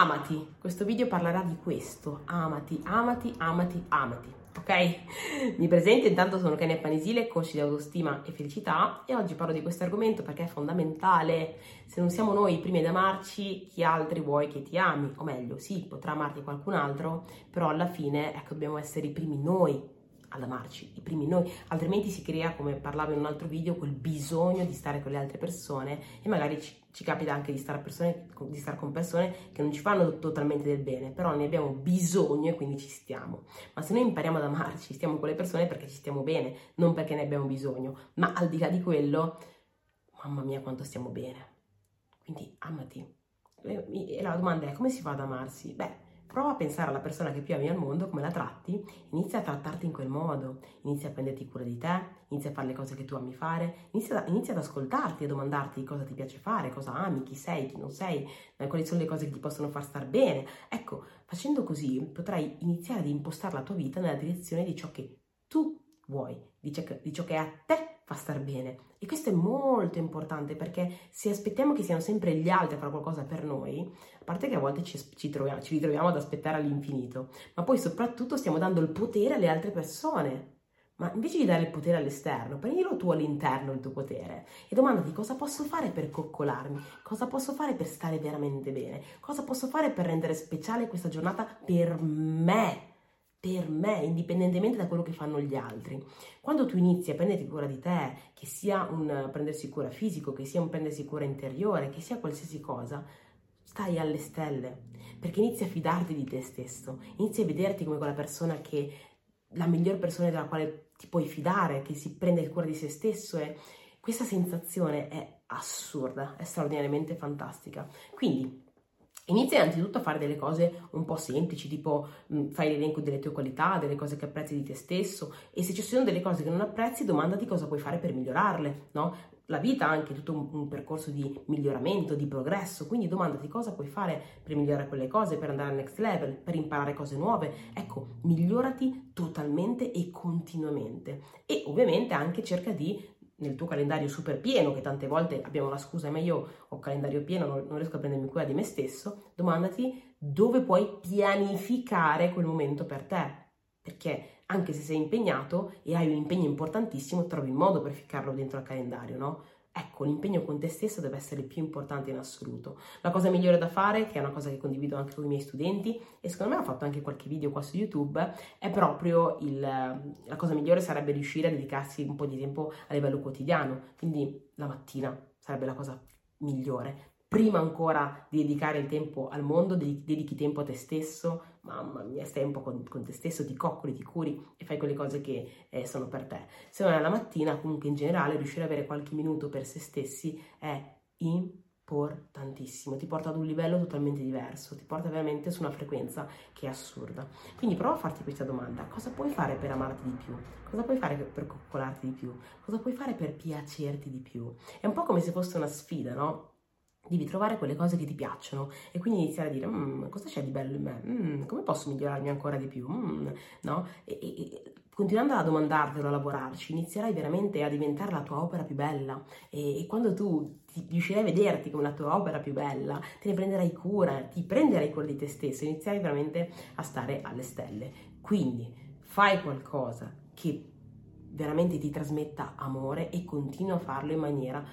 amati. Questo video parlerà di questo. Amati, amati, amati, amati. Ok? Mi presento, intanto sono Kenia Panisile, coach di autostima e felicità e oggi parlo di questo argomento perché è fondamentale. Se non siamo noi i primi ad amarci, chi altri vuoi che ti ami? O meglio, sì, potrà amarti qualcun altro, però alla fine, ecco, dobbiamo essere i primi noi ad amarci, i primi noi, altrimenti si crea, come parlavo in un altro video, quel bisogno di stare con le altre persone e magari ci, ci capita anche di stare, persone, di stare, con persone che non ci fanno totalmente del bene, però ne abbiamo bisogno e quindi ci stiamo. Ma se noi impariamo ad amarci, stiamo con le persone perché ci stiamo bene, non perché ne abbiamo bisogno, ma al di là di quello, mamma mia quanto stiamo bene. Quindi amati. E la domanda è come si fa ad amarsi? Beh, Prova a pensare alla persona che più ami al mondo, come la tratti, inizia a trattarti in quel modo, inizia a prenderti cura di te, inizia a fare le cose che tu ami fare, inizia, inizia ad ascoltarti, a domandarti cosa ti piace fare, cosa ami, chi sei, chi non sei, eh, quali sono le cose che ti possono far star bene. Ecco, facendo così potrai iniziare ad impostare la tua vita nella direzione di ciò che tu vuoi, di ciò che, a te fa star bene. E questo è molto importante perché se aspettiamo che siano sempre gli altri a fare qualcosa per noi, a parte che a volte ci, ci, troviamo, ci ritroviamo ad aspettare all'infinito, ma poi soprattutto stiamo dando il potere alle altre persone. Ma invece di dare il potere all'esterno, prendilo tu all'interno il tuo potere e domandati cosa posso fare per coccolarmi, cosa posso fare per stare veramente bene, cosa posso fare per rendere speciale questa giornata per me per me, indipendentemente da quello che fanno gli altri. Quando tu inizi a prenderti cura di te, che sia un prendersi cura fisico, che sia un prendersi cura interiore, che sia qualsiasi cosa, stai alle stelle, perché inizi a fidarti di te stesso, inizi a vederti come quella persona che la miglior persona della quale ti puoi fidare, che si prende cura di se stesso e questa sensazione è assurda, è straordinariamente fantastica. Quindi Inizia innanzitutto a fare delle cose un po' semplici, tipo mh, mm, fai l'elenco delle tue qualità, delle cose che apprezzi di te stesso e se ci sono delle cose che non apprezzi, domandati cosa puoi fare per migliorarle, no? La vita ha anche tutto un, un, percorso di miglioramento, di progresso, quindi domandati cosa puoi fare per migliorare quelle cose, per andare al next level, per imparare cose nuove. Ecco, migliorati totalmente e continuamente. E ovviamente anche cerca di nel tuo calendario super pieno, che tante volte abbiamo la scusa, ma io ho calendario pieno, non, non riesco a prendermi cura di me stesso, domandati dove puoi pianificare quel momento per te. Perché anche se sei impegnato e hai un impegno importantissimo, trovi il modo per ficcarlo dentro al calendario, no? Ecco, l'impegno con te stesso deve essere il più importante in assoluto. La cosa migliore da fare, che è una cosa che condivido anche con i miei studenti, e secondo me ho fatto anche qualche video qua su YouTube, è proprio il, la cosa migliore sarebbe riuscire a dedicarsi un po' di tempo a livello quotidiano. Quindi la mattina sarebbe la cosa migliore prima ancora di dedicare il tempo al mondo, dedichi tempo a te stesso, mamma mia, stai un po' con, con te stesso, ti coccoli, ti curi e fai quelle cose che eh, sono per te. Se non è la mattina, comunque in generale, riuscire ad avere qualche minuto per se stessi è importantissimo, ti porta ad un livello totalmente diverso, ti porta veramente su una frequenza che è assurda. Quindi prova a farti questa domanda, cosa puoi fare per amarti di più? Cosa puoi fare per coccolarti di più? Cosa puoi fare per piacerti di più? È un po' come se fosse una sfida, no? Devi trovare quelle cose che ti piacciono e quindi iniziare a dire mm, cosa c'è di bello in me, mm, come posso migliorarmi ancora di più, mm, no? E, e, continuando a domandartelo, a lavorarci, inizierai veramente a diventare la tua opera più bella e, e quando tu ti, riuscirai a vederti come la tua opera più bella, te ne prenderai cura, ti prenderai cura di te stesso, inizierai veramente a stare alle stelle. Quindi fai qualcosa che veramente ti trasmetta amore e continua a farlo in maniera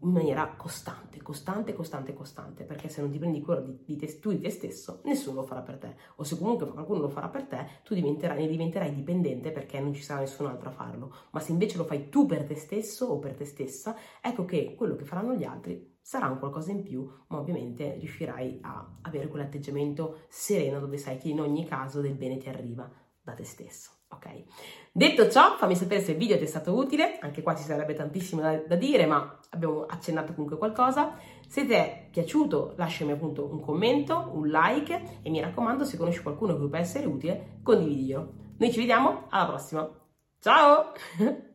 in maniera costante, costante, costante, costante, perché se non ti prendi cura di, di te, tu di te stesso, nessuno lo farà per te, o se comunque qualcuno lo farà per te, tu diventerai, ne diventerai dipendente perché non ci sarà nessun altro a farlo, ma se invece lo fai tu per te stesso o per te stessa, ecco che quello che faranno gli altri sarà un qualcosa in più, ma ovviamente riuscirai a avere quell'atteggiamento sereno dove sai che in ogni caso del bene ti arriva da te stesso. Ok? Detto ciò, fammi sapere se il video ti è stato utile, anche qua ci sarebbe tantissimo da, da dire, ma abbiamo accennato comunque qualcosa. Se ti è piaciuto, lasciami appunto un commento, un like e mi raccomando, se conosci qualcuno che può essere utile, condividilo. Noi ci vediamo alla prossima. Ciao!